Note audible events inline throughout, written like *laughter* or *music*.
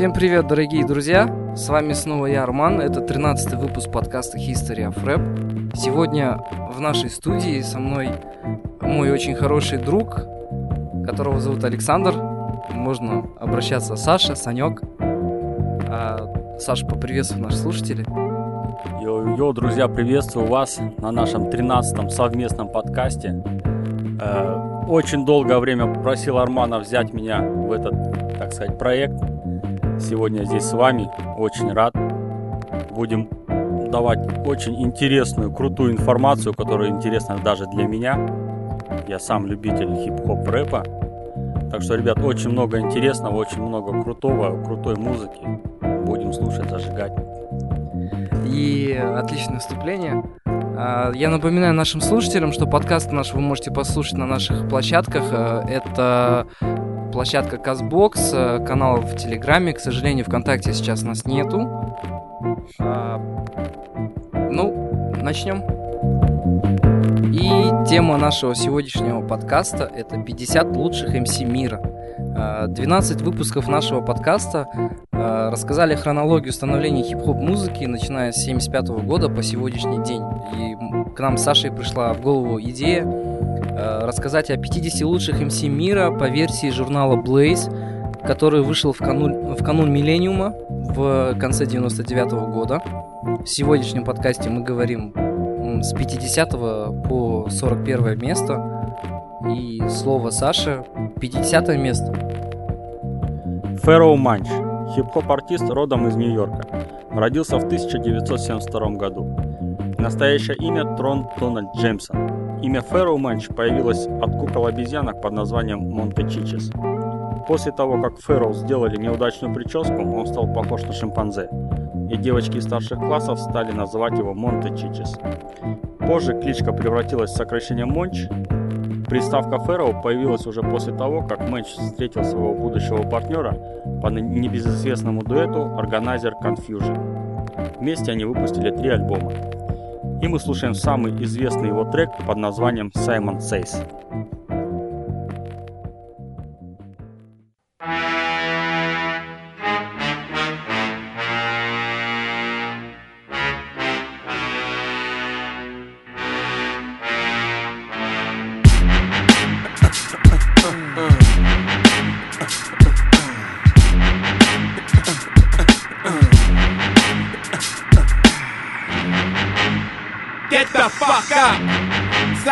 Всем привет, дорогие друзья! С вами снова я, Арман. Это 13 выпуск подкаста History of Rap. Сегодня в нашей студии со мной мой очень хороший друг, которого зовут Александр. Можно обращаться Саша, Санек. А, Саша, поприветствуй наших слушателей. Йо-йо, друзья, приветствую вас на нашем 13-м совместном подкасте. Э, очень долгое время просил Армана взять меня в этот, так сказать, проект. Сегодня здесь с вами, очень рад. Будем давать очень интересную, крутую информацию, которая интересна даже для меня. Я сам любитель хип-хоп рэпа. Так что, ребят, очень много интересного, очень много крутого, крутой музыки. Будем слушать, зажигать и отличное выступление. А, я напоминаю нашим слушателям, что подкаст наш вы можете послушать на наших площадках. Э, это площадка Казбокс, э, канал в Телеграме. К сожалению, ВКонтакте сейчас нас нету. А, ну, начнем. И тема нашего сегодняшнего подкаста – это 50 лучших МС мира. 12 а, выпусков нашего подкаста а, рассказали хронологию становления хип-хоп музыки, начиная с 75 года по сегодняшний день. И к нам с Сашей пришла в голову идея а, рассказать о 50 лучших МС мира по версии журнала Blaze, который вышел в канун, в канун Миллениума в конце 99 года. В сегодняшнем подкасте мы говорим с 50 по 41 место. И слово Саши 50 место. Фэроу Манч, хип-хоп-артист родом из Нью-Йорка. Родился в 1972 году. Настоящее имя Трон Дональд Джеймсон. Имя Фэроу Манч появилось от кукол обезьянок под названием Монте Чичес. После того, как Фэроу сделали неудачную прическу, он стал похож на шимпанзе, и девочки из старших классов стали называть его Монте Чичес. Позже кличка превратилась в сокращение Монч, Приставка Фэрроу появилась уже после того, как Мэтч встретил своего будущего партнера по небезызвестному дуэту Organizer Confusion. Вместе они выпустили три альбома. И мы слушаем самый известный его трек под названием Simon Says.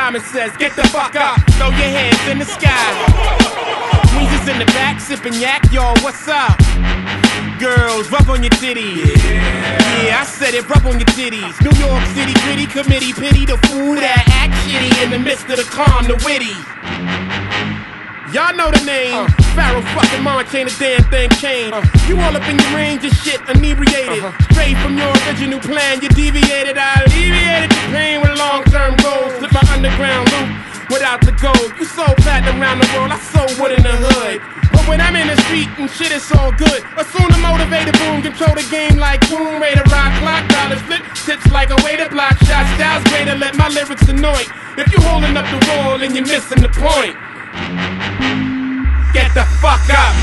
Simon says, get the fuck up, throw your hands in the sky. Weezer's in the back, sipping yak, yo, what's up? Girls, rub on your titties. Yeah. yeah, I said it, rub on your titties. New York City gritty committee, pity the fool that act shitty in the midst of the calm, the witty. Y'all know the name. Uh. Pharoahe fucking Monch ain't a damn thing changed. Uh. You all up in your range of shit, inebriated. Uh-huh. Straight from your original plan, you deviated. I alleviated the pain with long term goals. Slip my underground loop without the gold. You sold platinum around the world, I sold wood in the hood. But when I'm in the street and shit, it's all good. Assume the motivated boom, control the game like boom, Raider rock, clock, dollars flip, tips like a way to block shots. Styles greater, let my lyrics annoy. If you holding up the wall and you're missing the point. Get the fuck up.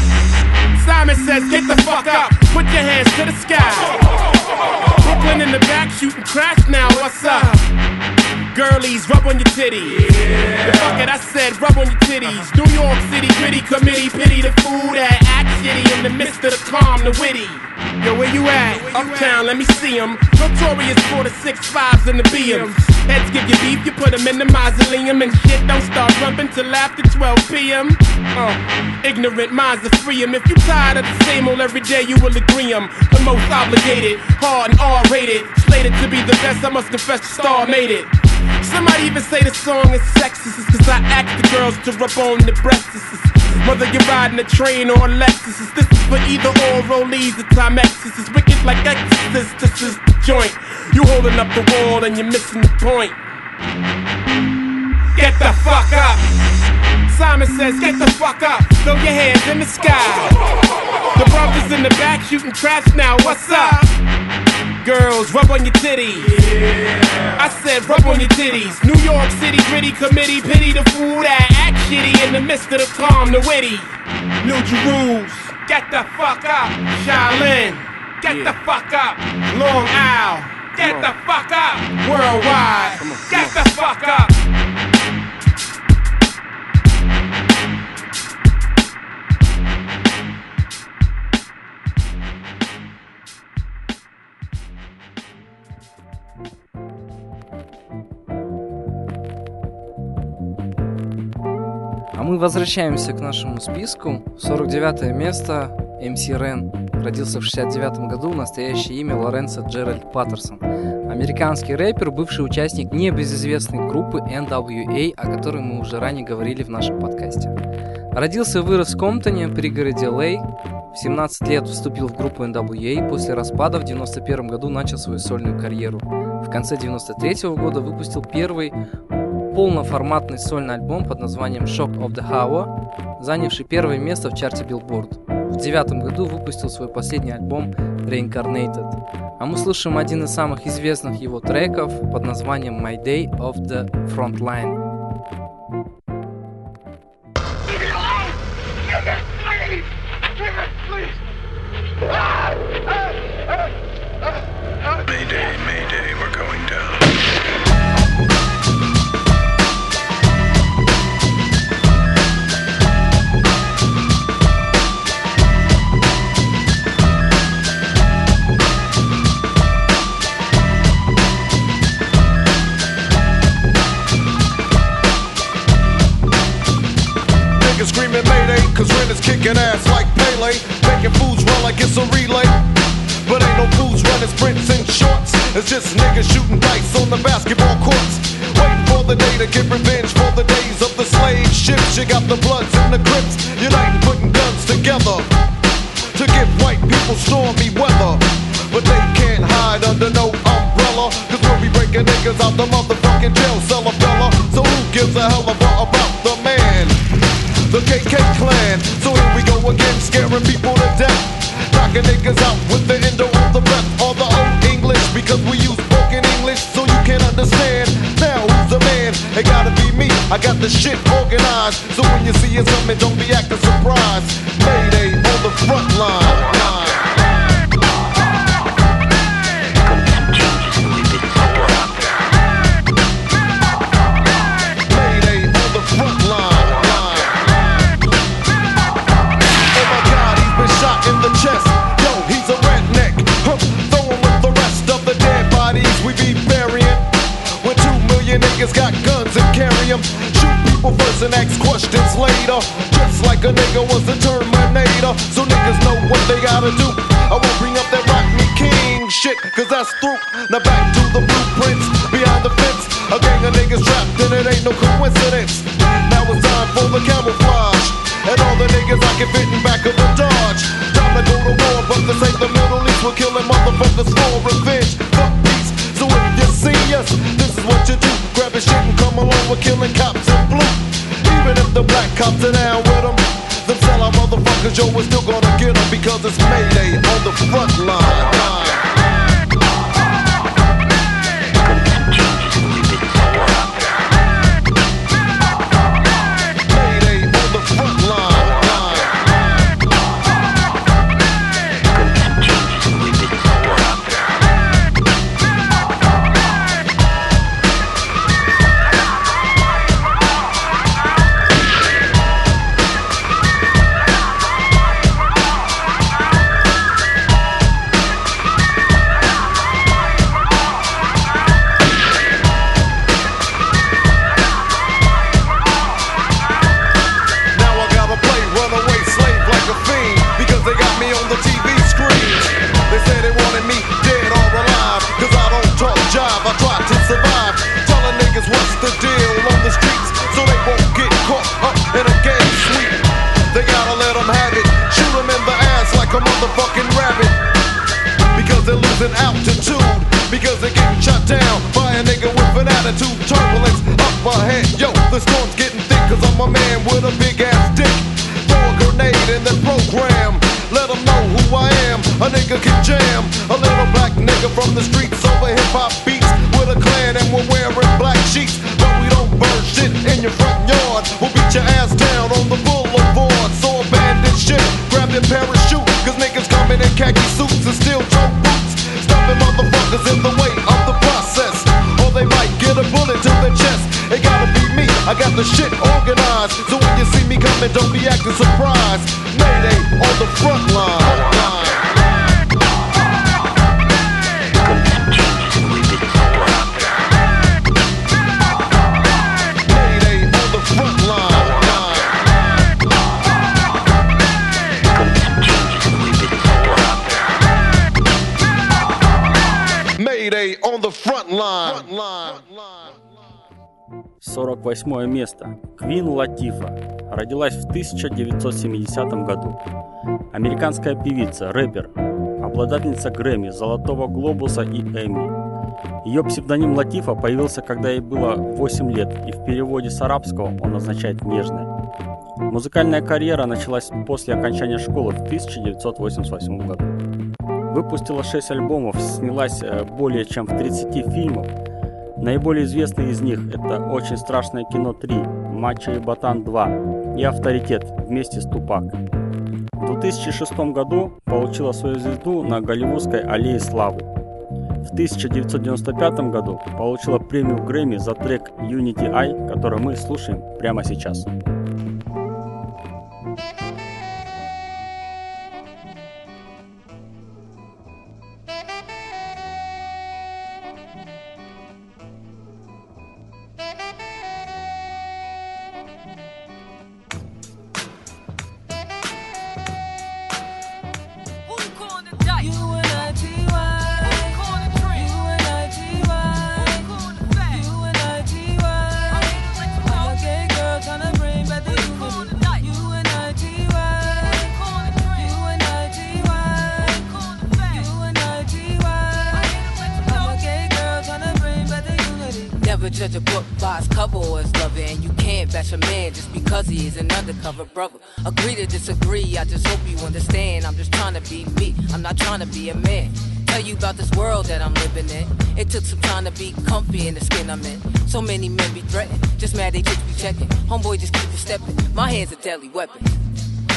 Simon says, get the fuck up. Put your hands to the sky. Brooklyn in the back shooting crash now. What's up? Girlies, rub on your titties. Yeah. The fuck it, I said, rub on your titties. New York City gritty committee, pity the fool that act shitty in the midst of the calm, the witty. Yo, where you at? Uptown, let me see them. Notorious for the six fives and the BMs. Heads give you beef, you put them in the mausoleum. And shit don't start rumping till after 12 p.m. Uh, ignorant minds are free em. If you tired of the same old every day, you will agree em. The most obligated, hard and R-rated. Slated to be the best, I must confess the star made it. Somebody even say the song is sexist, cause I ask the girls to rub on the breasts. Whether you're riding a train or a Lexus, this is for either or rollies or Timexes. It's wicked like Exorcist, this is the joint. You holding up the wall and you're missing the point. Get the fuck up. Simon says, get the fuck up. Throw your hands in the sky. The brothers in the back shooting traps now. What's up? Girls, rub on your titties. Yeah. I said, rub on your titties. New York City gritty committee, pity the fool that act shitty in the midst of the calm, the witty. New Jerusalem. get the fuck up. Shaolin, get the fuck up. Long Isle, get the fuck up. Worldwide, get the fuck up. Мы возвращаемся к нашему списку. 49 место МС Рен. Родился в 69 году, настоящее имя Лоренцо Джеральд Паттерсон. Американский рэпер, бывший участник небезызвестной группы NWA, о которой мы уже ранее говорили в нашем подкасте. Родился и вырос в Комптоне, пригороде Лей. В 17 лет вступил в группу NWA, после распада в 91 году начал свою сольную карьеру. В конце 93 года выпустил первый полноформатный сольный альбом под названием Shock of the Hour, занявший первое место в чарте Billboard. В девятом году выпустил свой последний альбом Reincarnated. А мы слушаем один из самых известных его треков под названием My Day of the Frontline. Mayday, Mayday, cause Ren is kicking ass like Pele. Making fools run like it's a relay. But ain't no fools running sprints in shorts. It's just niggas shooting dice on the basketball courts. Waiting for the day to get revenge for the days of the slave ships. You got the Bloods and the Crips uniting, putting guns together to give white people stormy weather. But they can't hide under no umbrella. Cause we'll be breaking niggas out the motherfucking jail cell, fella. So who gives a hell of a about? The KK clan. So here we go again, scaring people to death. Knocking niggas out with the endo of the breath or the old English. Because we use broken English so you can understand. Now who's the man? It gotta be me. I got the shit organized. So when you see it coming, don't be acting surprised. Mayday on the front line. And ask questions later. Just like a nigga was a Terminator. So niggas know what they gotta do. I won't bring up that me king shit, cause that's through. Now back to the blueprints behind the fence. A gang of niggas trapped and it ain't no coincidence. Now it's time for the camouflage. And all the niggas I can fit in back of the Dodge. Time to go to war, but this ain't the Middle East. We're killing motherfuckers for revenge. Fuck peace. So if you see us, this is what you do. Grab a shit and come along. We're killing cops in blue. The black cops are down with them. Them our motherfuckers, yo, we're still gonna get them because it's Mayday on the front line. Because they're altitude. Because they're getting shut down by a nigga with an attitude. Turbulence up ahead. Yo, the storm's getting thick because I'm a man with a big ass dick. Throw a grenade in that program. Let them know who I am. A nigga can jam. A little black nigga from the streets over hip hop beats. With a clan and we're wearing black sheets. But we don't burn shit in your front yard. We'll beat your ass down on the boulevard. So abandon shit. Grab your parachute stands the shit organized. So when you see me coming, don't be acting surprised. Mayday on the front line. 48 место. Квин Латифа. Родилась в 1970 году. Американская певица, рэпер, обладательница Грэмми, Золотого Глобуса и Эмми. Ее псевдоним Латифа появился, когда ей было 8 лет, и в переводе с арабского он означает «нежная». Музыкальная карьера началась после окончания школы в 1988 году. Выпустила 6 альбомов, снялась э, более чем в 30 фильмах. Наиболее известные из них это «Очень страшное кино 3», «Мачо и Ботан 2» и «Авторитет» вместе с Тупак. В 2006 году получила свою звезду на Голливудской аллее славы. В 1995 году получила премию Грэмми за трек Unity Eye, который мы слушаем прямо сейчас. Just hope you understand. I'm just trying to be me, I'm not trying to be a man. Tell you about this world that I'm living in. It took some time to be comfy in the skin I'm in. So many men be threatened, just mad they just be checking. Homeboy just keep it stepping. My hand's a deadly weapon.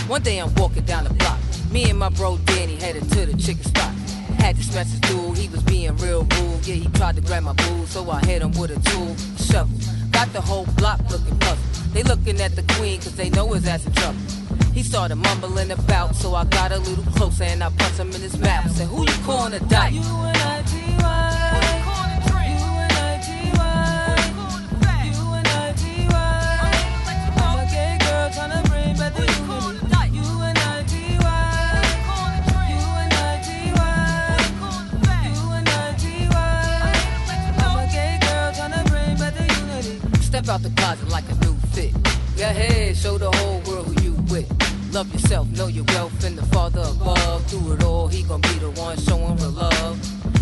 One day I'm walking down the block. Me and my bro Danny headed to the chicken spot. Had to smash his dude, he was being real rude. Yeah, he tried to grab my boo, so I hit him with a tool, shovel. Got the whole block looking puzzled. They looking at the queen, cause they know his ass in trouble. He started mumbling about, so I got a little closer and I punched him in his mouth. Said, Who you calling a dyke? Love yourself, know your wealth, and the Father above. Through it all, he gon' be the one showing real love.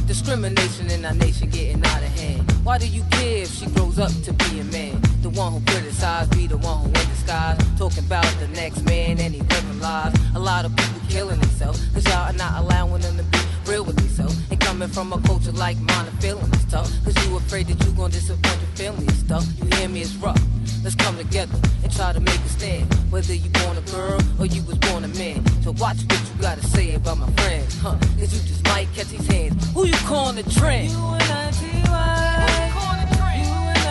Discrimination in our nation getting out of hand. Why do you care if she grows up to be a man? The one who criticized be the one who in disguise. Talking about the next man and he living lies. A lot of people killing themselves, cause y'all are not allowing them to be real with themselves. Coming from a culture like mine, and feeling is tough. Cause you afraid that you gon' disappoint your family and stuff. You hear me, it's rough. Let's come together and try to make a stand. Whether you born a girl or you was born a man. So watch what you gotta say about my friend, huh? Cause you just might catch these hands. Who you calling the trend? You and I, Who you T.Y. calling the trend? You and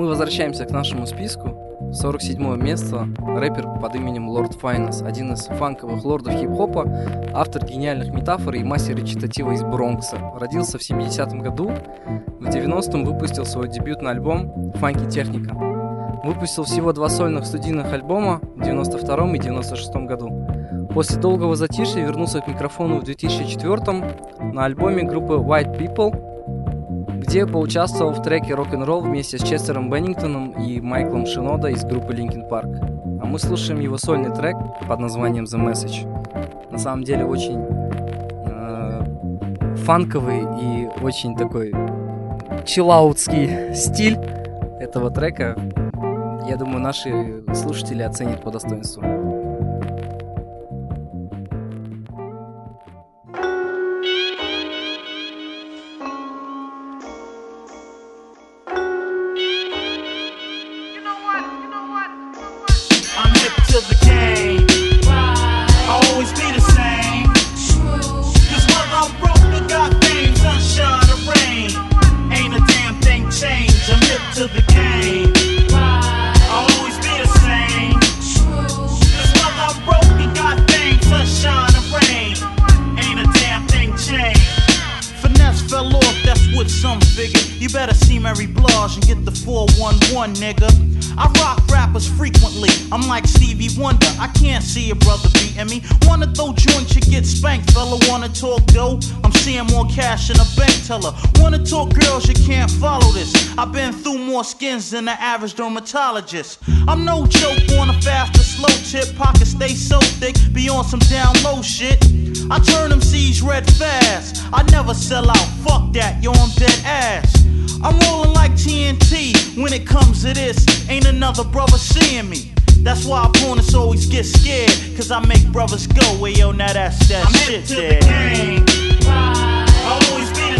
мы возвращаемся к нашему списку. 47 место рэпер под именем Лорд Файнес, один из фанковых лордов хип-хопа, автор гениальных метафор и мастер речитатива из Бронкса. Родился в 70-м году, в 90-м выпустил свой дебютный альбом «Фанки Техника». Выпустил всего два сольных студийных альбома в 92 и 96 году. После долгого затишья вернулся к микрофону в 2004 на альбоме группы White People, где поучаствовал в треке рок-н-ролл вместе с Честером Беннингтоном и Майклом Шинода из группы Linkin Park. А мы слушаем его сольный трек под названием The Message. На самом деле очень э, фанковый и очень такой чиллаутский *laughs* стиль этого трека. Я думаю, наши слушатели оценят по достоинству. Dermatologist. I'm no joke on a fast or slow tip. Pockets stay so thick, be on some down low shit. I turn them C's red fast. I never sell out. Fuck that, yo, I'm dead ass. I'm rolling like TNT when it comes to this. Ain't another brother seeing me. That's why opponents always get scared. Cause I make brothers go, well, yo, now that's that I'm shit hip to there. the game. Always be the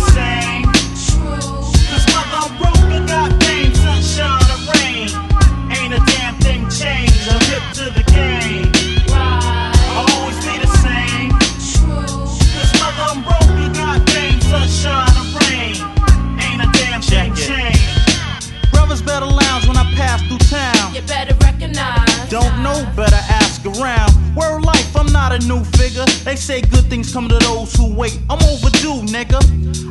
to the game. I'll always be the same. Cause whether I'm broke or got fame, sunshine or rain, ain't a damn thing changed. Brothers better lounge when I pass through town. You better recognize. Don't know, better not a new figure. They say good things come to those who wait. I'm overdue, nigga.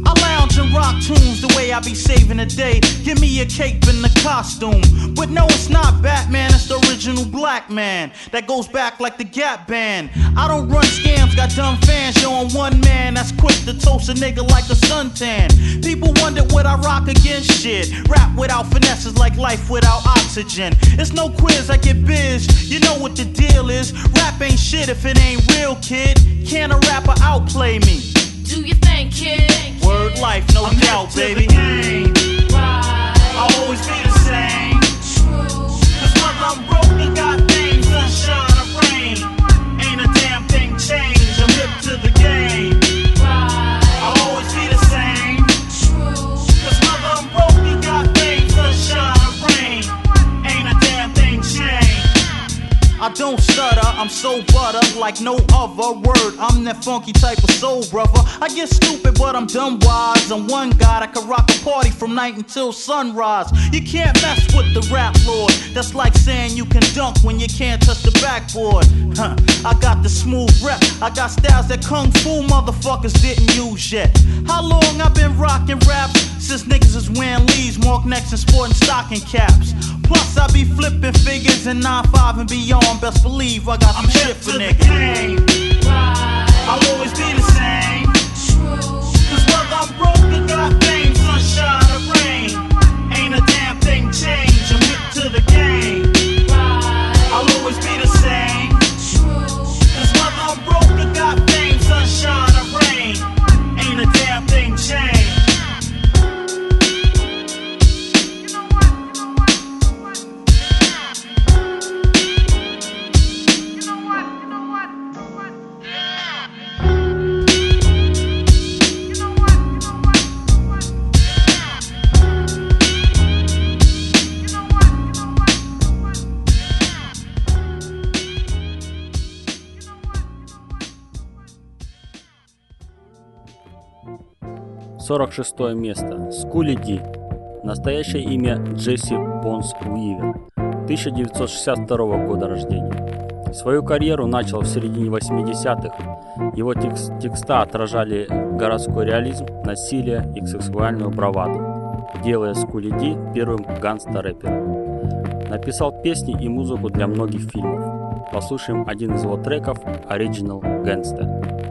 I lounge and rock tunes the way I be saving the day. Give me a cape and a costume. But no, it's not Batman, it's the original black man. That goes back like the Gap Band. I don't run scams, got dumb fans showing one man that's quick to toast a nigga like a suntan. People wonder what I rock against shit. Rap without finesses like life without oxygen. It's no quiz, I get biz. You know what the deal is. Rap ain't shit if it ain't real, kid. Can a rapper outplay me? Do you think, kid? Word life, no I'm doubt, baby. game. I'll always be I don't stutter, I'm so butter like no other word. I'm that funky type of soul brother. I get stupid, but I'm dumb wise. I'm one guy that can rock a party from night until sunrise. You can't mess with the rap lord. That's like saying you can dunk when you can't touch the backboard. Huh. I got the smooth rep. I got styles that kung fu motherfuckers didn't use yet. How long I been rocking rap? Since niggas is wearing leaves, mark necks, and sporting stocking caps. Plus, I be flipping figures in 9-5 and beyond. Best believe I got some shit for niggas. game. I'll always be the same. Cause whether I'm broke or got fame, sunshine or rain, ain't a damn thing changed. I'm hip to the game. 46 место. Скули Ди. Настоящее имя Джесси Бонс Уивер. 1962 года рождения. Свою карьеру начал в середине 80-х. Его текст, текста отражали городской реализм, насилие и сексуальную браваду, делая Скули Ди первым гангста-рэпером. Написал песни и музыку для многих фильмов. Послушаем один из его треков «Original Gangster».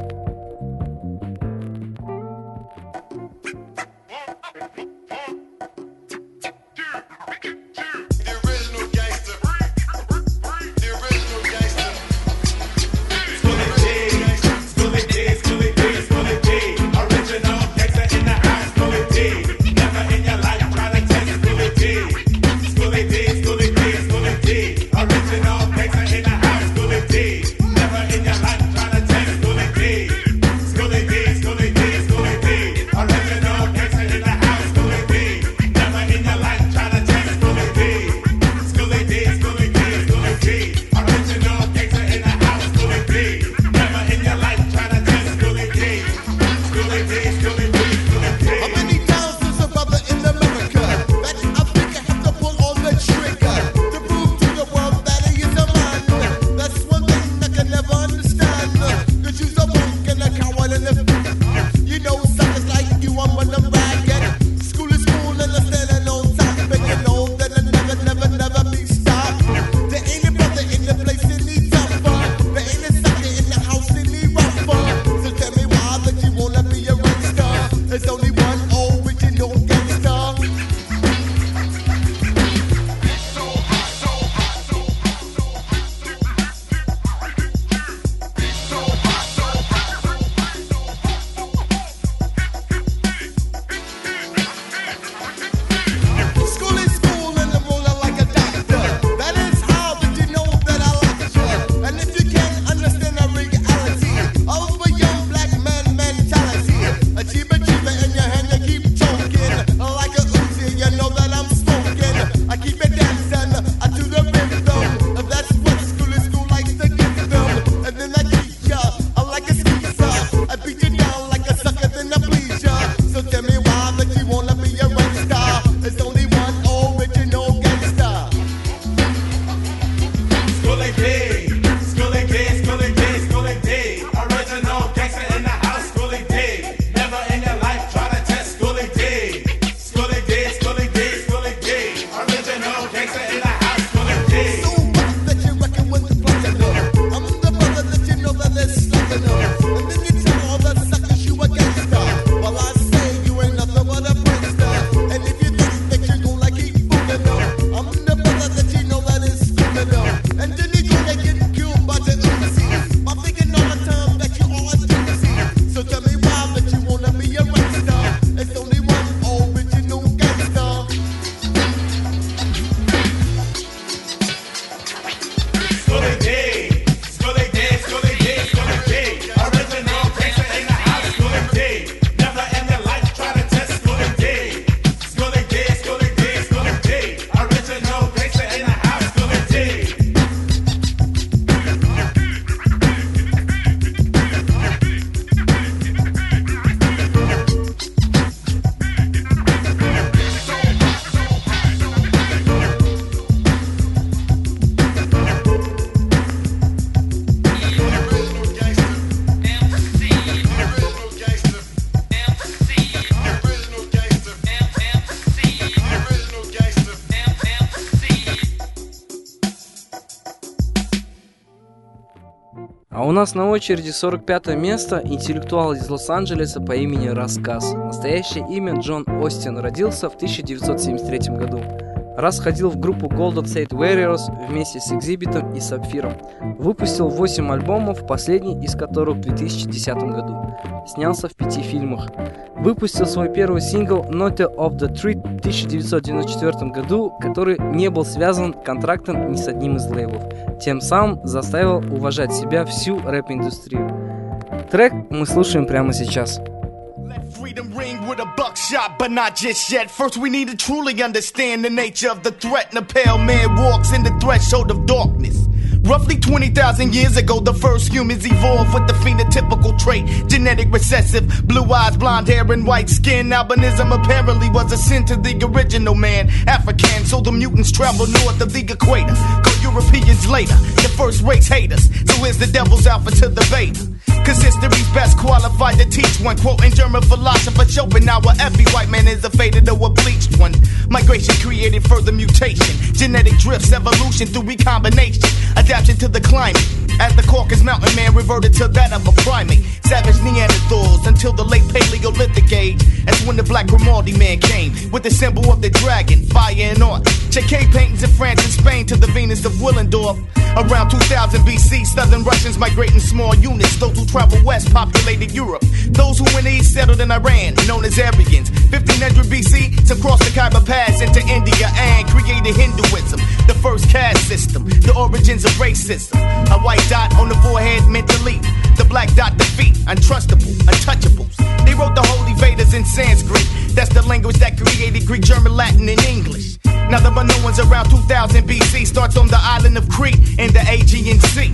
нас на очереди 45 место интеллектуал из Лос-Анджелеса по имени рассказ. Настоящее имя Джон Остин родился в 1973 году раз ходил в группу Golden State Warriors вместе с Экзибитом и Сапфиром. Выпустил 8 альбомов, последний из которых в 2010 году. Снялся в пяти фильмах. Выпустил свой первый сингл Note of the Tree в 1994 году, который не был связан контрактом ни с одним из лейблов. Тем самым заставил уважать себя всю рэп-индустрию. Трек мы слушаем прямо сейчас. Сейчас. freedom ring with a buckshot, but not just yet. First, we need to truly understand the nature of the threat. And a pale man walks in the threshold of darkness. Roughly 20,000 years ago, the first humans evolved with the phenotypical trait genetic recessive, blue eyes, blonde hair, and white skin. Albinism apparently was a sin to the original man, African, so the mutants traveled north of the equator. Go Europeans later, the first race haters. So is the devil's alpha to the beta. Cause history's best qualified to teach one. Quoting German philosopher Schopenhauer, every white man is a faded or a bleached one. Migration created further mutation, genetic drifts, evolution through recombination. A Adaptation to the climate. As the Caucasus mountain man reverted to that of a primate. Savage Neanderthals until the late Paleolithic age. That's when the black Grimaldi man came. With the symbol of the dragon, fire and art. Check paintings in France and Spain to the Venus of Willendorf. Around 2000 BC, southern Russians migrating small units. Those who traveled west populated Europe. Those who went east settled in Iran, known as Aryans. 1500 BC, some crossed the Khyber Pass into India and created Hinduism. The first caste system, the origins of racism. A white dot on the forehead mentally. The black dot defeat, untrustable, untouchables. They wrote the holy Vedas in Sanskrit. That's the language that created Greek, German, Latin, and English. Now the Minoans around 2000 BC starts on the island of Crete in the Aegean Sea.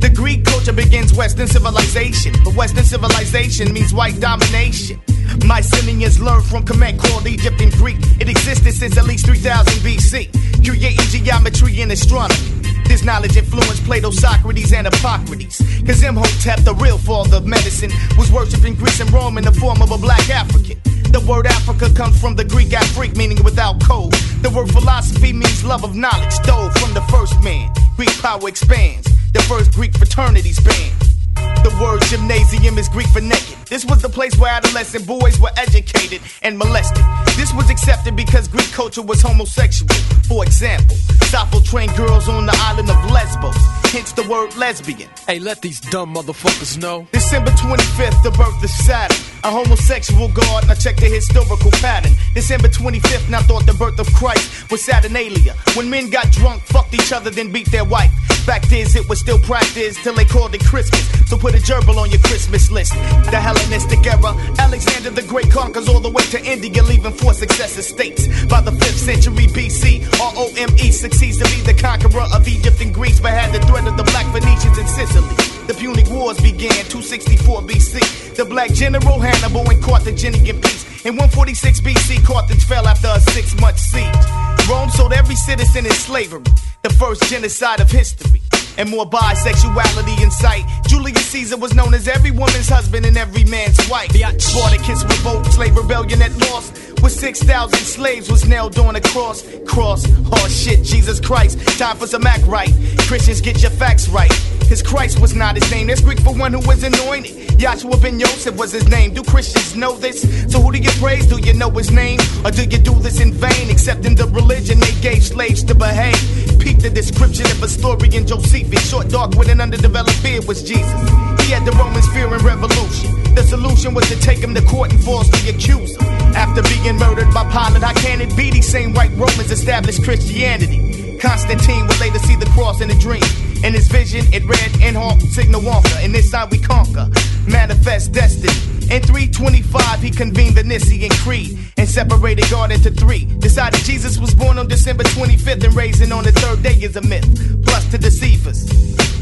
The Greek culture begins Western civilization, but Western civilization means white domination. Mycenaeans learned from command called Egypt and Greek. It existed since at least 3000 BC, creating geometry and astronomy. This knowledge influenced Plato, Socrates, and Hippocrates. Cause Imhotep, the real father of medicine, was worshipped in Greece and Rome in the form of a black African. The word Africa comes from the Greek Afrik, meaning without code. The word philosophy means love of knowledge, stole from the first man. Greek power expands. The first Greek fraternities band. The word gymnasium is Greek for naked. This was the place where adolescent boys were educated and molested. This was accepted because Greek culture was homosexual. For example, Sappho trained girls on the island of Lesbos, hence the word lesbian. Hey, let these dumb motherfuckers know. December 25th, the birth of Saturn, a homosexual god. Now check the historical pattern. December 25th, now thought the birth of Christ was Saturnalia. When men got drunk, fucked each other, then beat their wife. Fact is, it was still practiced till they called it Christmas. So put a gerbil on your Christmas list. The Hellenistic era, Alexander the Great conquers all the way to India, leaving four successive states. By the 5th century BC, R-O-M-E succeeds to be the conqueror of Egypt and Greece, but had the threat of the Black Phoenicians in Sicily. The Punic Wars began 264 BC. The Black General Hannibal and Carthaginian peace. In 146 BC, Carthage fell after a six-month siege. Rome sold every citizen in slavery, the first genocide of history. And more bisexuality in sight. Julius Caesar was known as every woman's husband and every man's wife. Spartacus revolt, slave rebellion at loss. With 6,000 slaves was nailed on a cross. Cross, oh shit, Jesus Christ. Time for some act right. Christians, get your facts right. His Christ was not his name. That's Greek for one who was anointed. Yahshua ben Yosef was his name. Do Christians know this? So who do you praise? Do you know his name? Or do you do this in vain? Accepting the religion they gave slaves to behave. Peep the description of historian Josephus. Short, dark, with an underdeveloped beard was Jesus. He had the Romans fearing revolution. The solution was to take him to court and falsely accuse him. After being murdered by Pilate, how can it be these same white Romans established Christianity? Constantine would later see the cross in a dream. In his vision, it read, In Hawk, Signal Wonka. In this side we conquer, manifest destiny. In 325, he convened the Nicene Creed and separated God into three. Decided Jesus was born on December 25th and raising on the third day is a myth. Plus to deceive us.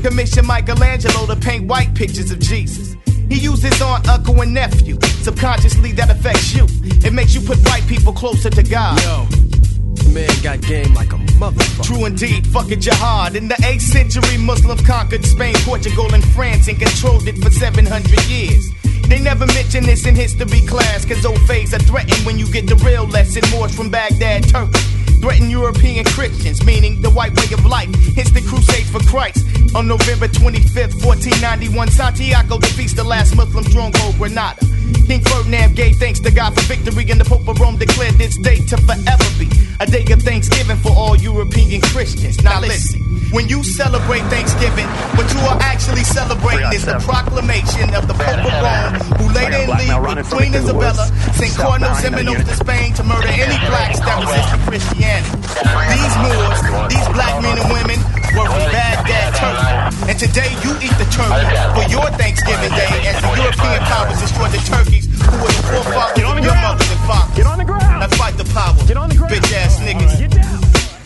Commissioned Michelangelo to paint white pictures of Jesus. He used his aunt, uncle, and nephew. Subconsciously, that affects you. It makes you put white people closer to God. Yo, man got game like a motherfucker. True indeed, fuck a jihad. In the 8th century, Muslims conquered Spain, Portugal, and France and controlled it for 700 years. They never mention this in history class, cause old faiths are threatened when you get the real lesson. Moors from Baghdad, Turkey. Threaten European Christians, meaning the white way of life. Hence the crusade for Christ. On November 25th, 1491, Santiago defeats the last Muslim stronghold, Granada. King Ferdinand gave thanks to God for victory, and the Pope of Rome declared this day to forever be a day of thanksgiving for all European Christians. Now listen, when you celebrate Thanksgiving, what you are actually celebrating is the proclamation of the Pope of Rome, who later in league with Queen Isabella sent Cardinal Ximenes to Spain to murder any blacks that resisted Christianity. These Moors, these black men and women, were from Baghdad, Turkey. And today you eat the turkey for your Thanksgiving Day as the European powers destroyed the turkeys who were the forefathers of your mothers and fathers. Get on the ground. Fight the power. Get on the ground. Bitch ass niggas.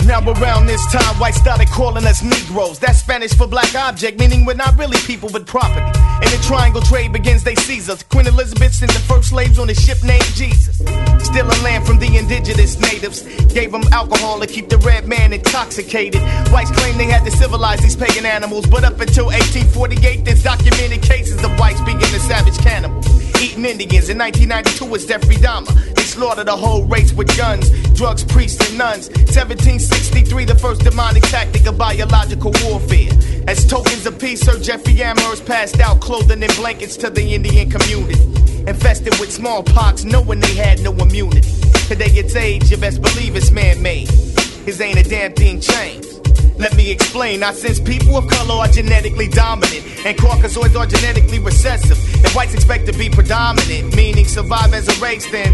Now around this time whites started calling us Negroes. That's Spanish for black object, meaning we're not really people but property. The triangle trade begins, they seize us. Queen Elizabeth sent the first slaves on a ship named Jesus. Stealing land from the indigenous natives. Gave them alcohol to keep the red man intoxicated. Whites claim they had to civilize these pagan animals, but up until 1848, there's documented cases of whites being the savage cannibals. Eating Indians. In 1992, it's Jeffrey Dahmer. They slaughtered a whole race with guns, drugs, priests, and nuns. 1763, the first demonic tactic of biological warfare. As tokens of peace, Sir Jeffrey Amherst passed out clothing and blankets to the Indian community. Infested with smallpox, knowing they had no immunity. Today it's age, you best believe it's man-made. His ain't a damn thing changed. Let me explain. Now, since people of color are genetically dominant and Caucasoids are genetically recessive, if whites expect to be predominant, meaning survive as a race, then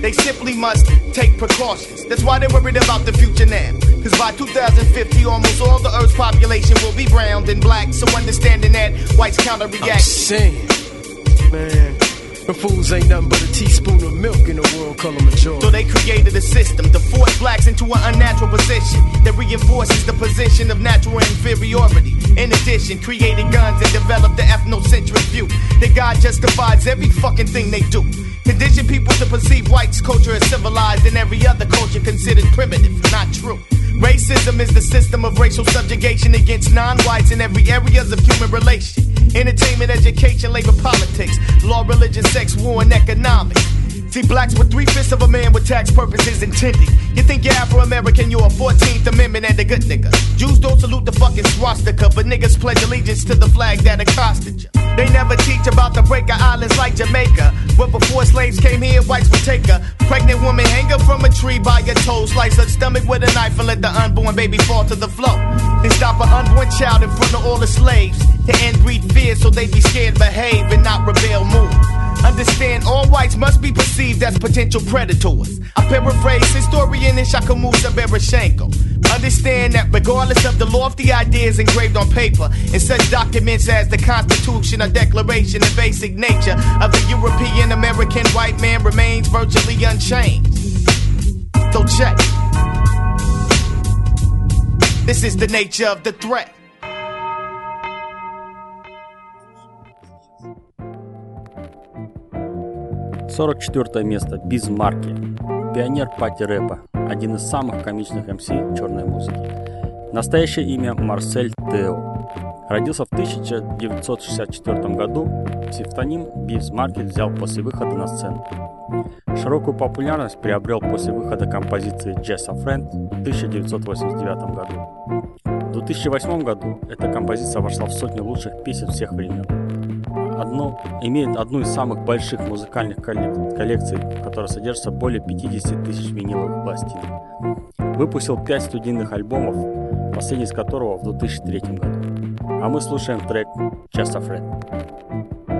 they simply must take precautions. That's why they're worried about the future now. Cause by 2050, almost all the Earth's population will be brown and black. So understanding that, whites counter react. I'm man, the fools ain't nothing but a teaspoon of milk in the world color majority. So they created a system to force blacks into an unnatural position that reinforces the position of natural inferiority. In addition, created guns and developed the ethnocentric view that God justifies every fucking thing they do. Condition people to perceive whites' culture as civilized and every other culture considered. Racism is the system of racial subjugation against non-whites in every areas of human relation. Entertainment, education, labor, politics, law, religion, sex, war, and economics. See, blacks were three fifths of a man with tax purposes intended. You think you're Afro American, you're a 14th Amendment and a good nigga. Jews don't salute the fucking swastika, but niggas pledge allegiance to the flag that accosted you. They never teach about the breaker islands like Jamaica. But before slaves came here, whites would take her. Pregnant woman hang her from a tree by her toes, slice her stomach with a knife and let the unborn baby fall to the floor. Then stop an unborn child in front of all the slaves to end breed fear so they be scared, behave, and not rebel, move. Understand all whites must be perceived as potential predators. I paraphrase historian Ishakamusa Barashango. Understand that regardless of the lofty ideas engraved on paper, in such documents as the Constitution or Declaration, the basic nature of the European American white man remains virtually unchanged. So check. This is the nature of the threat. 44 место. Без марки. Пионер пати-рэпа. Один из самых комичных МС черной музыки. Настоящее имя Марсель Тео. Родился в 1964 году. Псевдоним Бивс Маркет взял после выхода на сцену. Широкую популярность приобрел после выхода композиции Jazz a Friend в 1989 году. В 2008 году эта композиция вошла в сотню лучших песен всех времен. Одно, имеет одну из самых больших музыкальных коллек- коллекций, в которой содержится более 50 тысяч виниловых пластинок. Выпустил 5 студийных альбомов, последний из которого в 2003 году. А мы слушаем трек Just a Friend.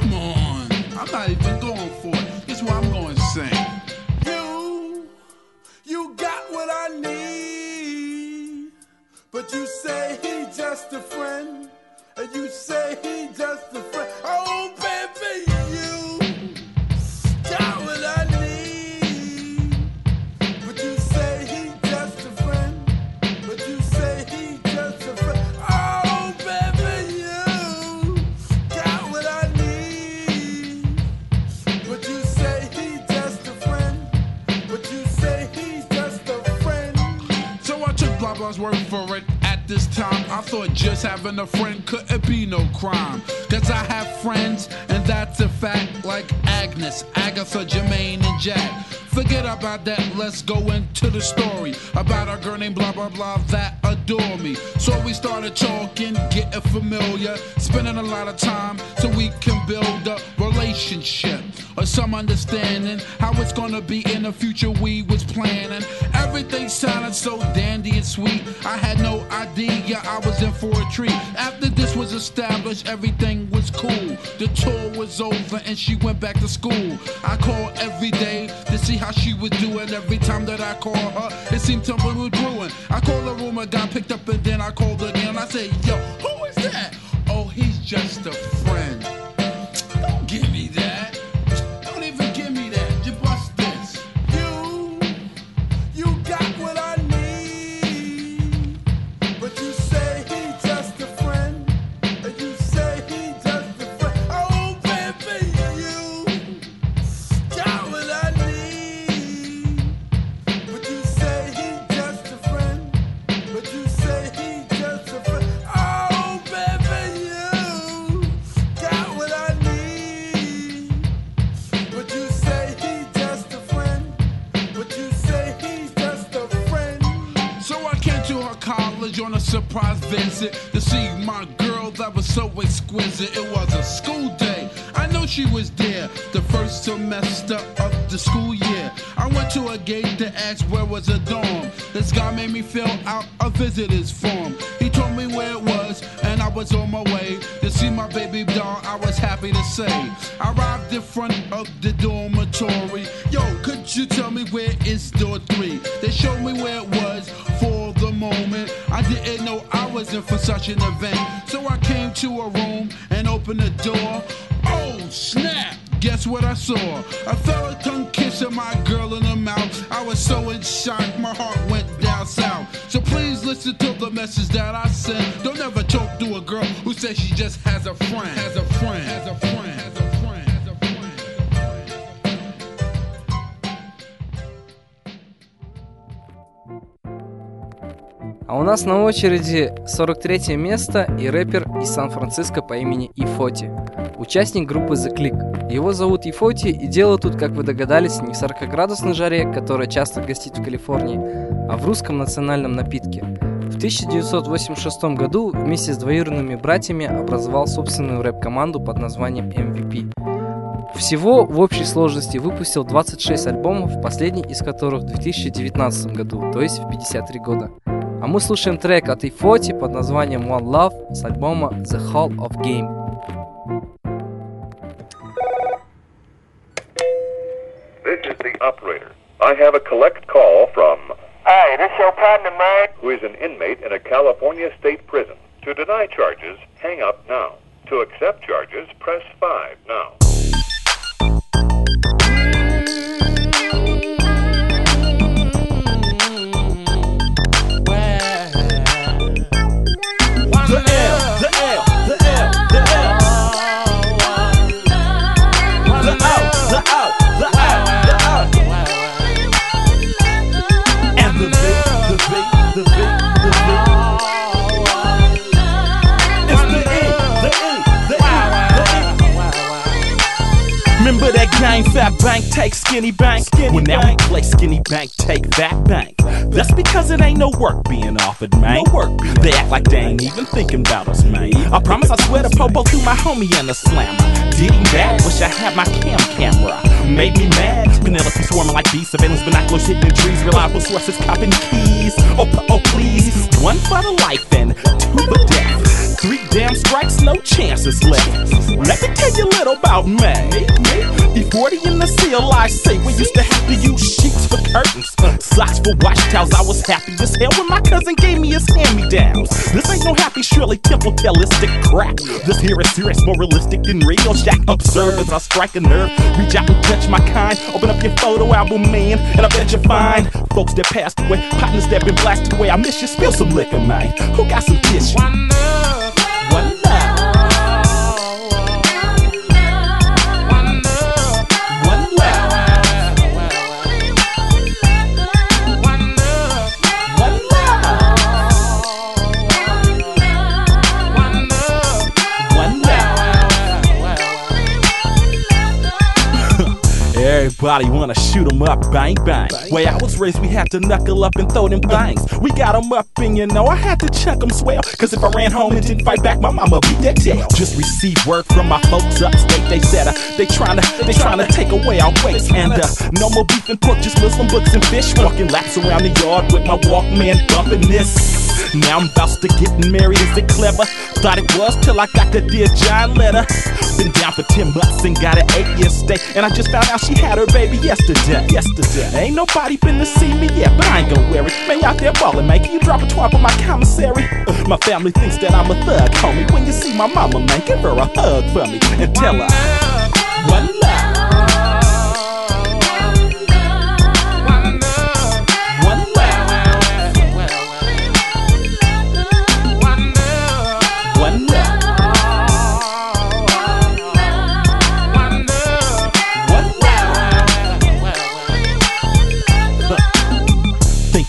Come on. I'm not even going for it. This is what I'm going to sing. You, you got what I need. But you say he just a friend. And you say he just a friend. Oh, blah's word for it. At this time, I thought just having a friend couldn't be no crime. Cause I have friends, and that's a fact, like Agnes, Agatha, Jermaine, and Jack. Forget about that, let's go into the story about our girl named blah blah blah that adore me. So we started talking, getting familiar, spending a lot of time so we can build a relationship or some understanding how it's gonna be in the future we was planning. Everything sounded so dandy and sweet. I had no idea I was in for a treat. After this was established, everything was cool. The tour was over and she went back to school. I called every day to see how she was doing. Every time that I call her, it seemed something was brewing. I called the room, oh I got picked up, and then I called again. I said, Yo, who is that? Oh, he's just a friend. Don't give me that. Girl was so exquisite. It was a school day. I know she was there the first semester of the school year. I went to a gate to ask where was a dorm. This guy made me fill out a visitor's form. He told me where it was, and I was on my way to see my baby doll. I was happy to say. I arrived in front of the dormitory. Yo, could you tell me where is door three? For such an event. So I came to a room and opened the door. Oh, snap! Guess what I saw? I felt a tongue kissing my girl in the mouth. I was so in shock, my heart went down south. So please listen to the message that I sent. Don't ever talk to a girl who says she just has a friend. Has a friend. Has a friend. А у нас на очереди 43 место и рэпер из Сан-Франциско по имени Ифоти. Участник группы The Click. Его зовут Ифоти, и дело тут, как вы догадались, не в 40-градусной жаре, которая часто гостит в Калифорнии, а в русском национальном напитке. В 1986 году вместе с двоюродными братьями образовал собственную рэп-команду под названием MVP. Всего в общей сложности выпустил 26 альбомов, последний из которых в 2019 году, то есть в 53 года. А мы слушаем трек от Ифоти под названием One Love с альбома The Hall of Game. This is the operator. I have a collect call from. Hi, this your partner, Mike. Who is an inmate in a California state prison. To deny charges, hang up now. To accept charges, press 5 now. The Remember that game, Fat Bank, take Skinny Bank? well, now we play Skinny Bank, take Fat Bank. That's because it ain't no work being offered, man. No work. They act like they ain't even thinking about us, man. I promise I swear to Popo through my homie and the slammer. Did he bad? Wish I had my cam camera. Made me mad. Penelope swarming like bees. Surveillance binoculars hitting trees. Reliable sources copping keys. Oh, oh, please. One for the life and two for death. Three damn strikes, no chances left. Let me tell you a little about me. E40 in the seal, I say we used to have to use sheets for curtains, socks for wash towels. I was happy as hell when my cousin gave me his hand-me-downs. This ain't no happy Shirley Temple realistic crap. This here is serious, more realistic than real. Jack observe as I strike a nerve. Reach out and touch my kind. Open up your photo album, man, and I bet you find folks that passed away, partners that been blasted away. I miss you. Spill some liquor, man. Who got some tissue? Everybody wanna shoot 'em up, bang bang. Way I was raised, we had to knuckle up and throw them bangs. We got 'em up, and you know I had to chuck 'em swell. Cause if I ran home and didn't fight back, my mama beat that tail. Just received word from my folks upstate. They said uh, they tryna they tryna take away our weights. And uh, no more beef and pork, just Muslim books and fish. Walking laps around the yard with my Walkman bumping this. Now I'm about to get married, is it clever? Thought it was till I got the Dear John letter. Been down for 10 months and got an 8 year stay. And I just found out she had her baby yesterday. Yesterday. Ain't nobody been to see me yet, but I ain't gonna wear it. Man, out there ballin', man. Can you drop a twat on my commissary? Uh, My family thinks that I'm a thug, homie. When you see my mama, man, give her a hug for me and tell her. One love.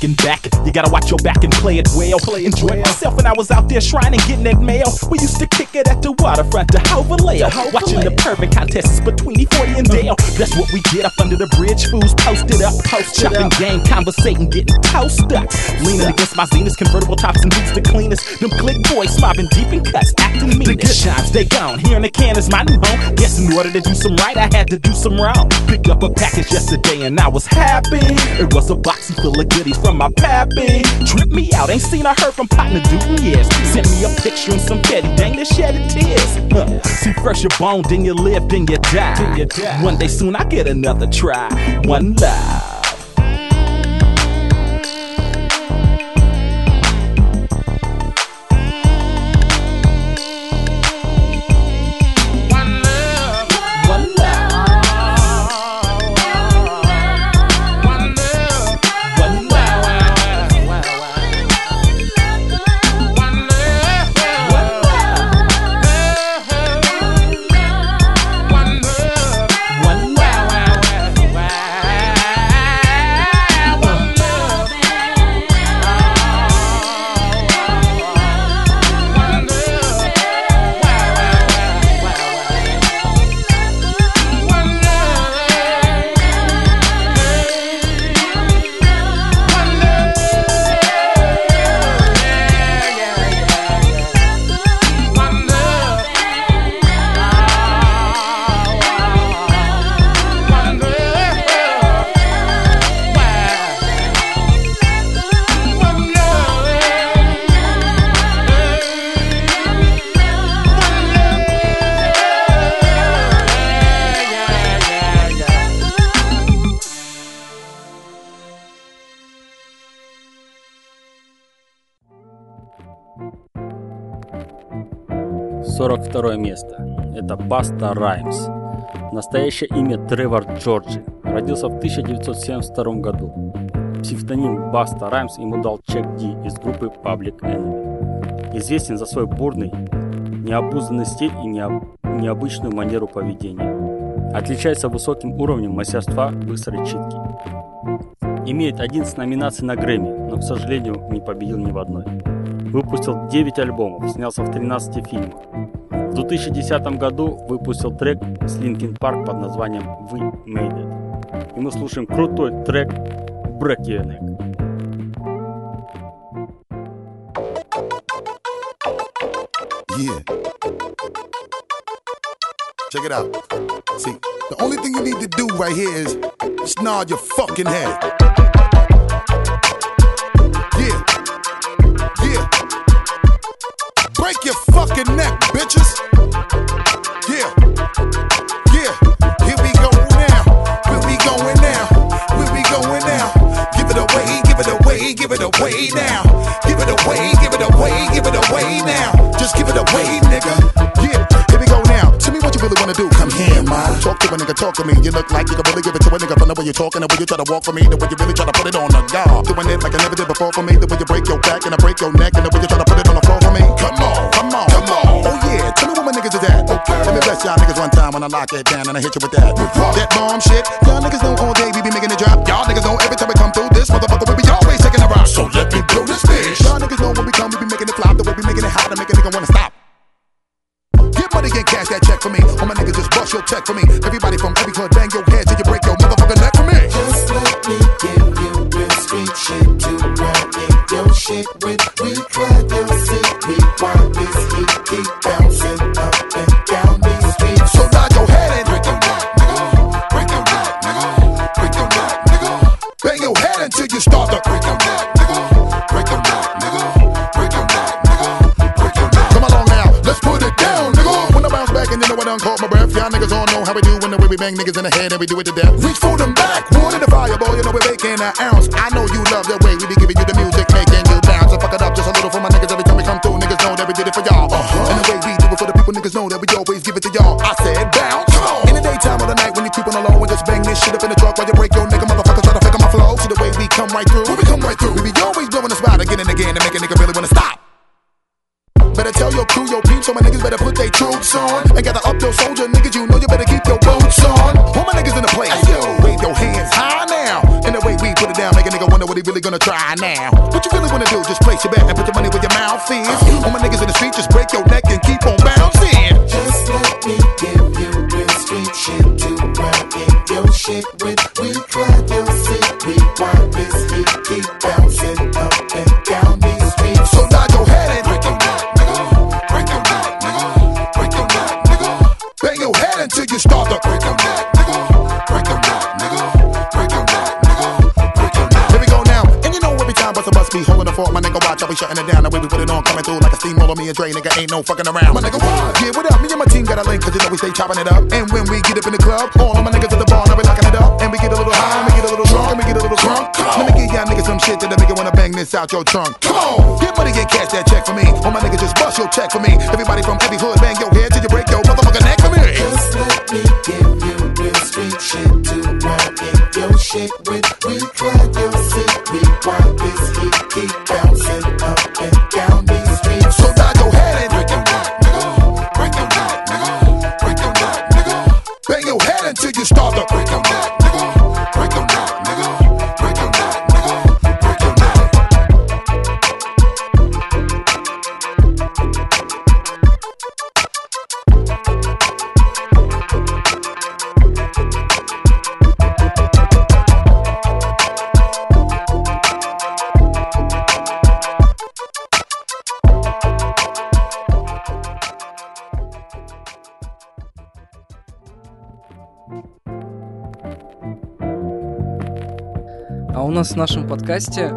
Thinking back, you gotta watch your back and play it well. Play it enjoy myself when I was out there shrine and getting that mail. We used to kick it at the waterfront to Hovaleo. Watching the perfect contests between E40 and Dale. Uh-huh. That's what we did up under the bridge. Fools posted up, post chopping game, conversating, getting toast up. Leaning against my Zenith convertible tops and boots the cleanest. Them click boys mobbing deep in cuts, acting mean. The good times they gone. Here in the can is my new home. Guess in order to do some right, I had to do some wrong. Picked up a package yesterday and I was happy. It was a boxy full of goodies from my pappy. Tripped me out, ain't seen or heard from partner dude in years. Sent me a picture and some petty dang that shedded tears. Huh. See, first you're bone, then you live, then you die. One day soon I get another try. One love. 42 место. Это Баста Раймс. Настоящее имя Тревор Джорджи. Родился в 1972 году. Псевдоним Баста Раймс ему дал Чек Ди из группы Public Enemy. Известен за свой бурный, необузданный стиль и необ... необычную манеру поведения. Отличается высоким уровнем мастерства быстрой читки. Имеет 11 номинаций на Грэмми, но, к сожалению, не победил ни в одной выпустил 9 альбомов, снялся в 13 фильмах. В 2010 году выпустил трек с Linkin Park под названием We Made It. И мы слушаем крутой трек Break Your Neck. Yeah. Check it out. See, the only thing you need to do right here is nod your fucking head. You're talking, the way you try to walk for me, the way you really try to put it on the guard. Doing it like I never did before for me, the way you break your back and I break your neck, and the way you try to put it on the floor for me. Come on, come on, come on. Oh yeah, tell me what my niggas is at. Okay. Let me bless y'all niggas one time when I lock it down and I hit you with that. That bomb shit. Y'all niggas know all day we be making it drop. Y'all niggas know every time we come through this motherfucker we be always taking a rock. So let me blow this bitch. Y'all niggas know when we come we be making it flop, the way we making it hot to make a nigga wanna stop. Money get cash that check for me. All my niggas just bust your check for me. Everybody from every hood, shit with. We cry your shit, we want this heat keep bouncing up and down these streets. So nod your head and break your neck, nigga. Break your neck, nigga. Break your neck, nigga. Bang your head until you start to break your neck, nigga. Break your neck, nigga. Break your neck, nigga. Break your neck. Come along now, let's put it down, nigga. When I bounce back and know I done caught my breath, y'all niggas all know how we do when the way we bang niggas in the head and we do it to death. Reach for them back, wood in the fire, boy. You know we're baking an ounce. I know you love the way we be giving you the fuck it up just a little for my niggas every time we come through. Niggas know that we did it for y'all. Uh-huh. And the way we do it for the people, niggas know that we always give it to y'all. I said bounce. In the daytime or the night when you creep on the low and just bang this shit up in the truck while you break your nigga motherfuckers try to fake on my flow. See the way we come right through. When we come right through, we be always blowing the spot again and again to make a nigga really wanna stop. Better tell your crew, your peeps, so my niggas better put their troops on. And gather up your soldier niggas, you know you better keep your boots on. All my niggas in the place, yo, wave your hands high now. And the way we put it down, make a nigga wonder what he really gonna try now. What you really wanna do, just where through like a steamroller. Me and Dre, nigga, ain't no fucking around. My nigga, what? Yeah, what up? Me and my team got a link, cause you know we stay chopping it up. And when we get up in the club, all of my niggas at the bar, now we locking it up. And we get a little high, and we get a little drunk, and we get a little drunk. Let me give y'all niggas some shit that'll make you wanna bang this out your trunk. Come on, get money, get cash that check for me. All my niggas just bust your check for me. Everybody from every hood, bang your head till you break your motherfucking neck for me. Just let me give you real street shit to run in your shit with. We cry нашем подкасте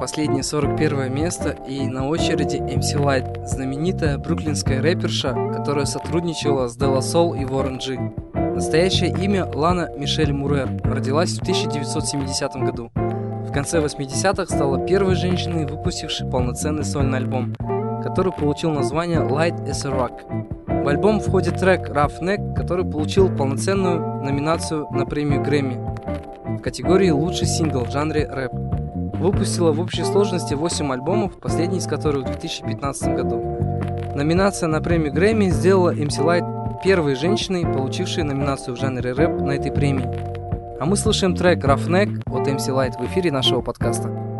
последнее 41 место и на очереди MC Light, знаменитая бруклинская рэперша, которая сотрудничала с Дела Сол и Warren G. Настоящее имя Лана Мишель Мурер, родилась в 1970 году. В конце 80-х стала первой женщиной, выпустившей полноценный сольный альбом, который получил название Light as a Rock. В альбом входит трек Rough Neck, который получил полноценную номинацию на премию Грэмми категории «Лучший сингл» в жанре рэп. Выпустила в общей сложности 8 альбомов, последний из которых в 2015 году. Номинация на премию Грэмми сделала MC Light первой женщиной, получившей номинацию в жанре рэп на этой премии. А мы слушаем трек Rough Neck от MC Light в эфире нашего подкаста.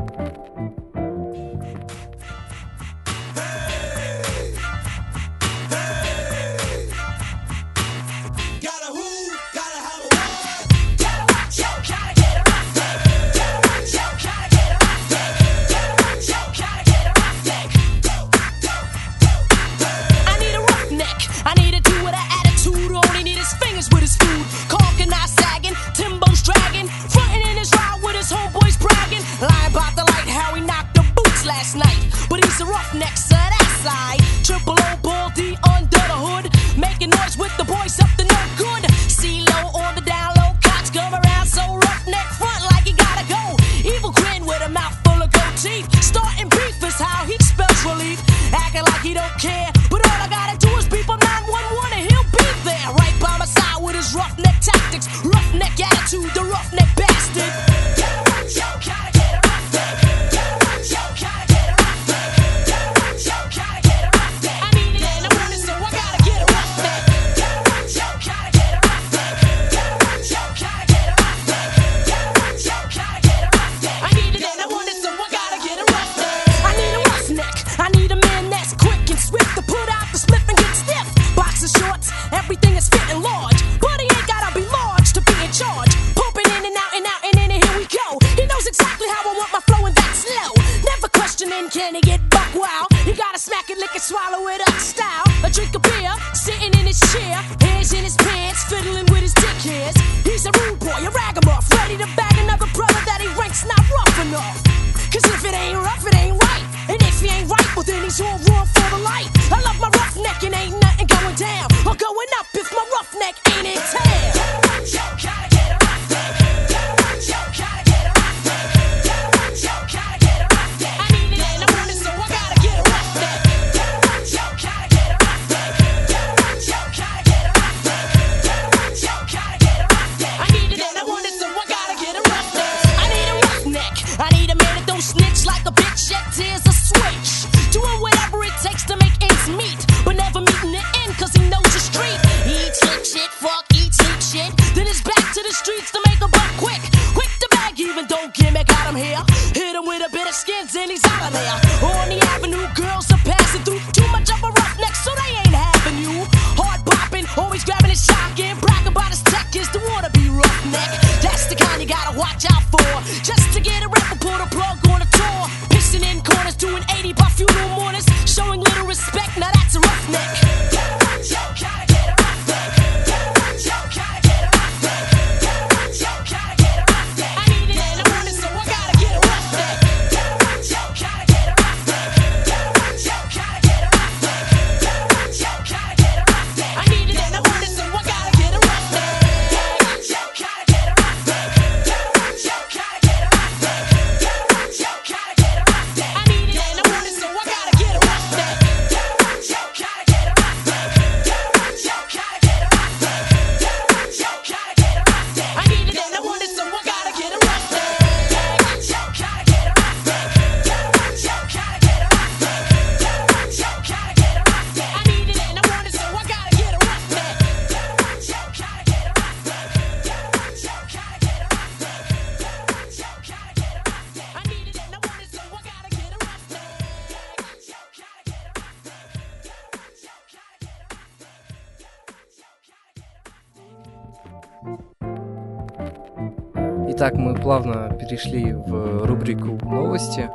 Перешли в рубрику новости.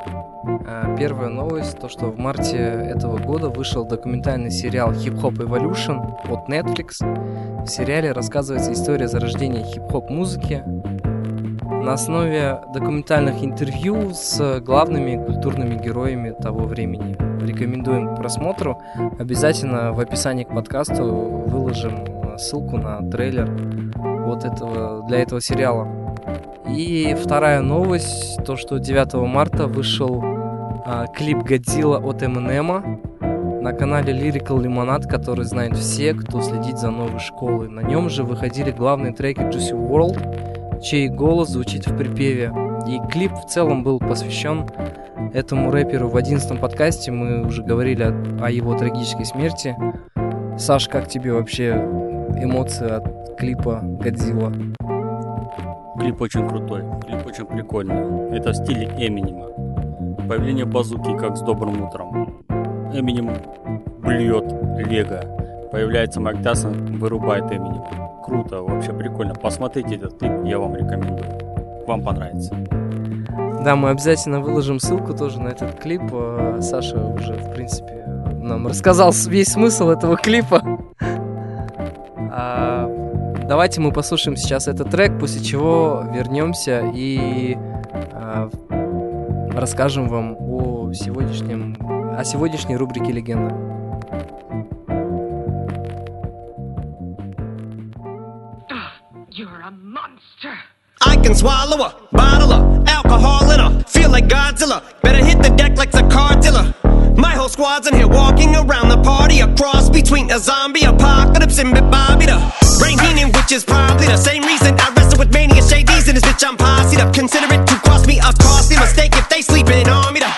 А, Первая новость, то что в марте этого года вышел документальный сериал Hop Evolution от Netflix. В сериале рассказывается история зарождения хип-хоп музыки на основе документальных интервью с главными культурными героями того времени. Рекомендуем к просмотру. Обязательно в описании к подкасту выложим ссылку на трейлер вот этого, для этого сериала. И вторая новость, то что 9 марта вышел а, клип Годзилла от Эминема на канале Lyrical Lemonade, который знают все, кто следит за новой школой. На нем же выходили главные треки Juicy World, чей голос звучит в припеве. И клип в целом был посвящен этому рэперу в 11 подкасте. Мы уже говорили о, о его трагической смерти. Саш, как тебе вообще эмоции от клипа Годзилла? Клип очень крутой, клип очень прикольный. Это в стиле Эминема. Появление базуки, как с добрым утром. Эминем блюет Лего. Появляется Майк вырубает Эминем. Круто, вообще прикольно. Посмотрите этот клип, я вам рекомендую. Вам понравится. Да, мы обязательно выложим ссылку тоже на этот клип. Э, Саша уже, в принципе, нам рассказал весь смысл этого клипа. *laughs* Давайте мы послушаем сейчас этот трек, после чего вернемся и а, расскажем вам о сегодняшнем, о сегодняшней рубрике «Легенда». A. I can swallow a bottle of alcohol in her. Feel like Godzilla. Better hit the deck like the car dealer. My whole squad's in here walking around the party. A cross between a zombie apocalypse and Bobby the Brain Heenan, which is probably the same reason I wrestle with mania shadies in this bitch. I'm posse up. Consider it to cost me a costly mistake if they sleeping on me. The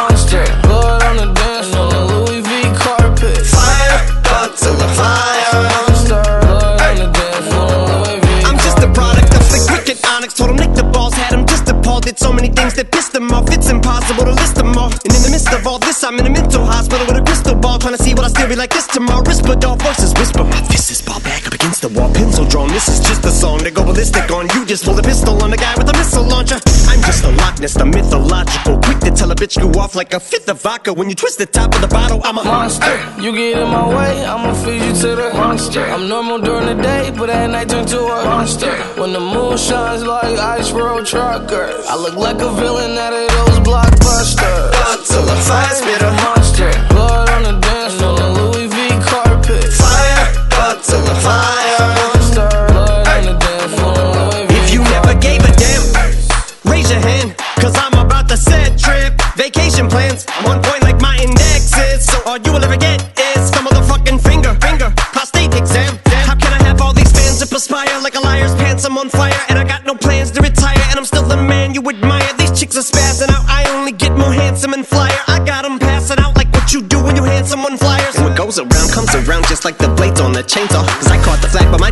impossible to list them all. And in the midst of all this, I'm in the midst to see what I still be like this tomorrow. Whisper, dog voices whisper. My fist is ball back up against the wall, pencil drawn. This is just a song to go ballistic on. You just pull a pistol on the guy with a missile launcher. I'm just a Loch Ness, the mythological. Quick to tell a bitch you off like a fifth of vodka. When you twist the top of the bottle, I'm a monster. You get in my way, I'ma feed you to the monster. I'm normal during the day, but at night turn to a monster. When the moon shines like ice road truckers, I look like a villain out of those blockbusters. Till the fire spit a monster. V If you never gave a damn, raise your hand, cause I'm about to set trip. Vacation plans, I'm on point like my index is. So all you will ever get is a motherfucking finger, finger, prostate exam. How can I have all these fans that perspire like a liar's pants? I'm on fire and I got no plans to retire. And I'm still the man you admire. These chicks are spazzing out. I only get more handsome and flyer. I got 'em passing out like what you do when you hand someone flyers. And what goes around comes around just like the blades on the chainsaw. Cause I caught the flag, but my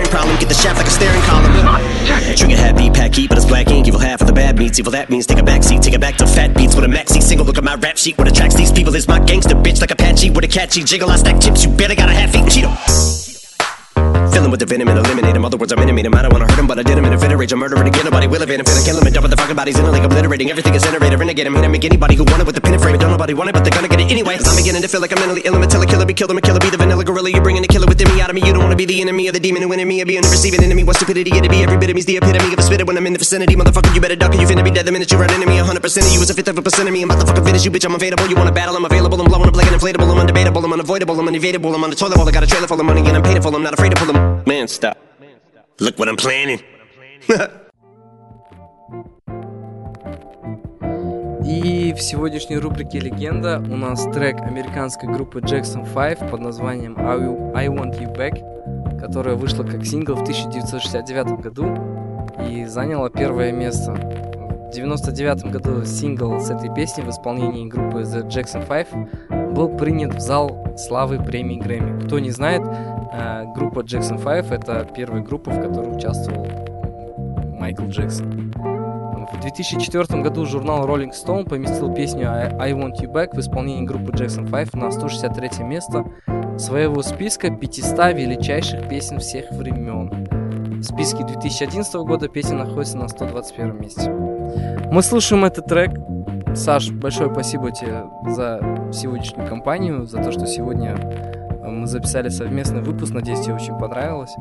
staring problem. Get the shaft like a staring column. Trigger happy, pack heat, but it's black ink. Evil half of the Bad Meets. Evil that means take a back seat. take it back to fat beats with a maxi single. Look at my rap sheet. What attracts these people is my gangster bitch like Apache with a catchy jiggle. I stack chips, you better got a half eaten Cheeto. Filling with the venom and eliminate him. Other words, I'm intimate him. I don't wanna hurt him, but I did him in a fit of rage. I'm murdering again. Nobody will evade him. Finna kill him and dump the fucking bodies in a lake, obliterating everything is generated. Renegade him, hit him, make anybody who want it with the pin and frame. Don't nobody want it, but they're gonna get it anyway. I'm beginning to feel like I'm mentally ill. I'm a killer, killer, be killed. I'm a killer, be the vanilla gorilla. You're bringing the killer within me out of me. You don't wanna be the enemy of the demon who in me. Or be a receiving enemy. What stupidity it'd be. Every bit of me's the epitome of a spitter when I'm in the vicinity. Motherfucker, you better duck you finna be dead the minute you run into me. 100% of you is a fifth of a percent of me. I'm about to fucking finish you, bitch. I'm available. You wanna battle? I'm available. I'm blowing up like an inflatable. I'm undebatable. I'm unavoidable. I'm unevadable. I'm on the toilet bowl. I got a trailer full of money and I'm paid for. I'm not afraid to pull them. Man, stop. Look what I'm planning. *laughs* И в сегодняшней рубрике «Легенда» у нас трек американской группы Jackson 5 под названием I, Want You Back, которая вышла как сингл в 1969 году и заняла первое место. В 1999 году сингл с этой песни в исполнении группы The Jackson 5 был принят в зал славы премии Грэмми. Кто не знает, э, группа Jackson 5 это первая группа, в которой участвовал Майкл Джексон. В 2004 году журнал Rolling Stone поместил песню I Want You Back в исполнении группы Jackson 5 на 163 место своего списка 500 величайших песен всех времен. В списке 2011 года песня находится на 121 месте. Мы слушаем этот трек. Саш, большое спасибо тебе за сегодняшнюю компанию, за то, что сегодня э, мы записали совместный выпуск. Надеюсь, тебе очень понравилось.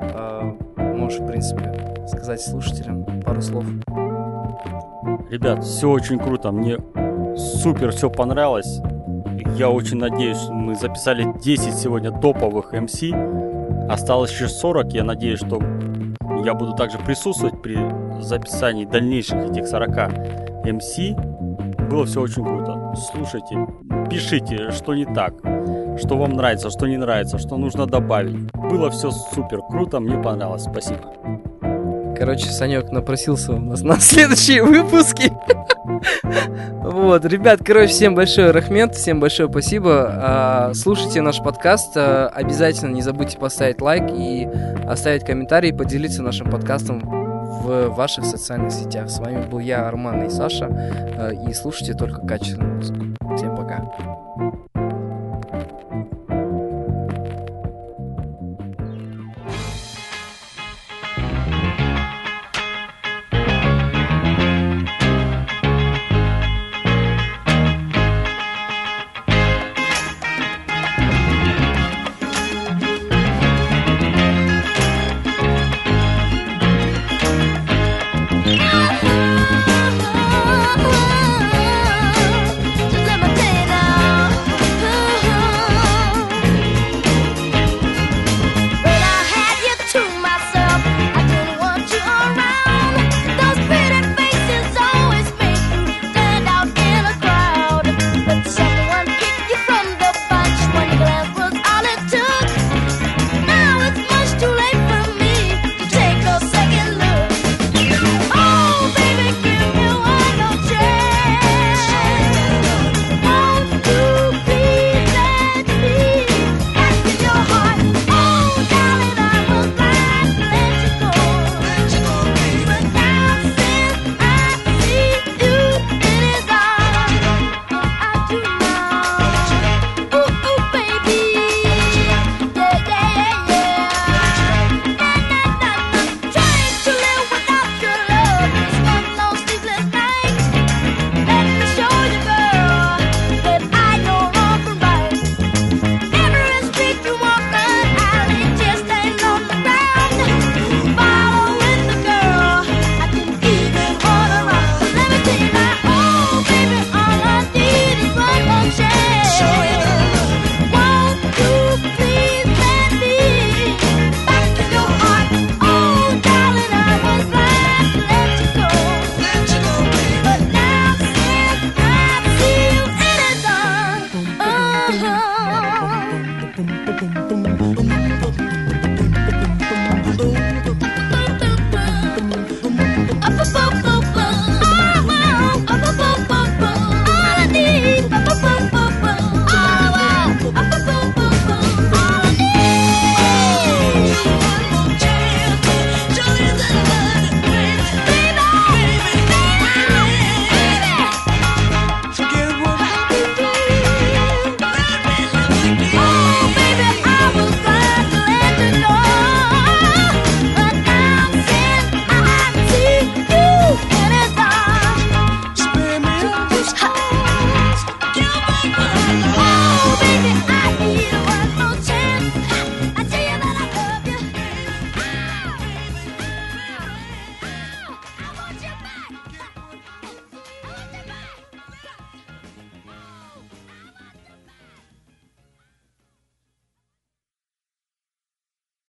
Э, Можешь, в принципе, сказать слушателям пару слов. Ребят, все очень круто, мне супер все понравилось. Я очень надеюсь, мы записали 10 сегодня топовых MC. Осталось еще 40. Я надеюсь, что я буду также присутствовать при записании дальнейших этих 40 MC. Было все очень круто. Слушайте, пишите, что не так, что вам нравится, что не нравится, что нужно добавить. Было все супер круто, мне понравилось. Спасибо. Короче, Санек напросился у нас на *laughs* следующие выпуски. Вот, ребят, короче, всем большое рахмет, всем большое спасибо. А, Слушайте наш подкаст, а, обязательно не забудьте поставить лайк и оставить комментарий, поделиться нашим подкастом в ваших социальных сетях. С вами был я, Арман и Саша, а, и слушайте только качественную музыку. Всем пока.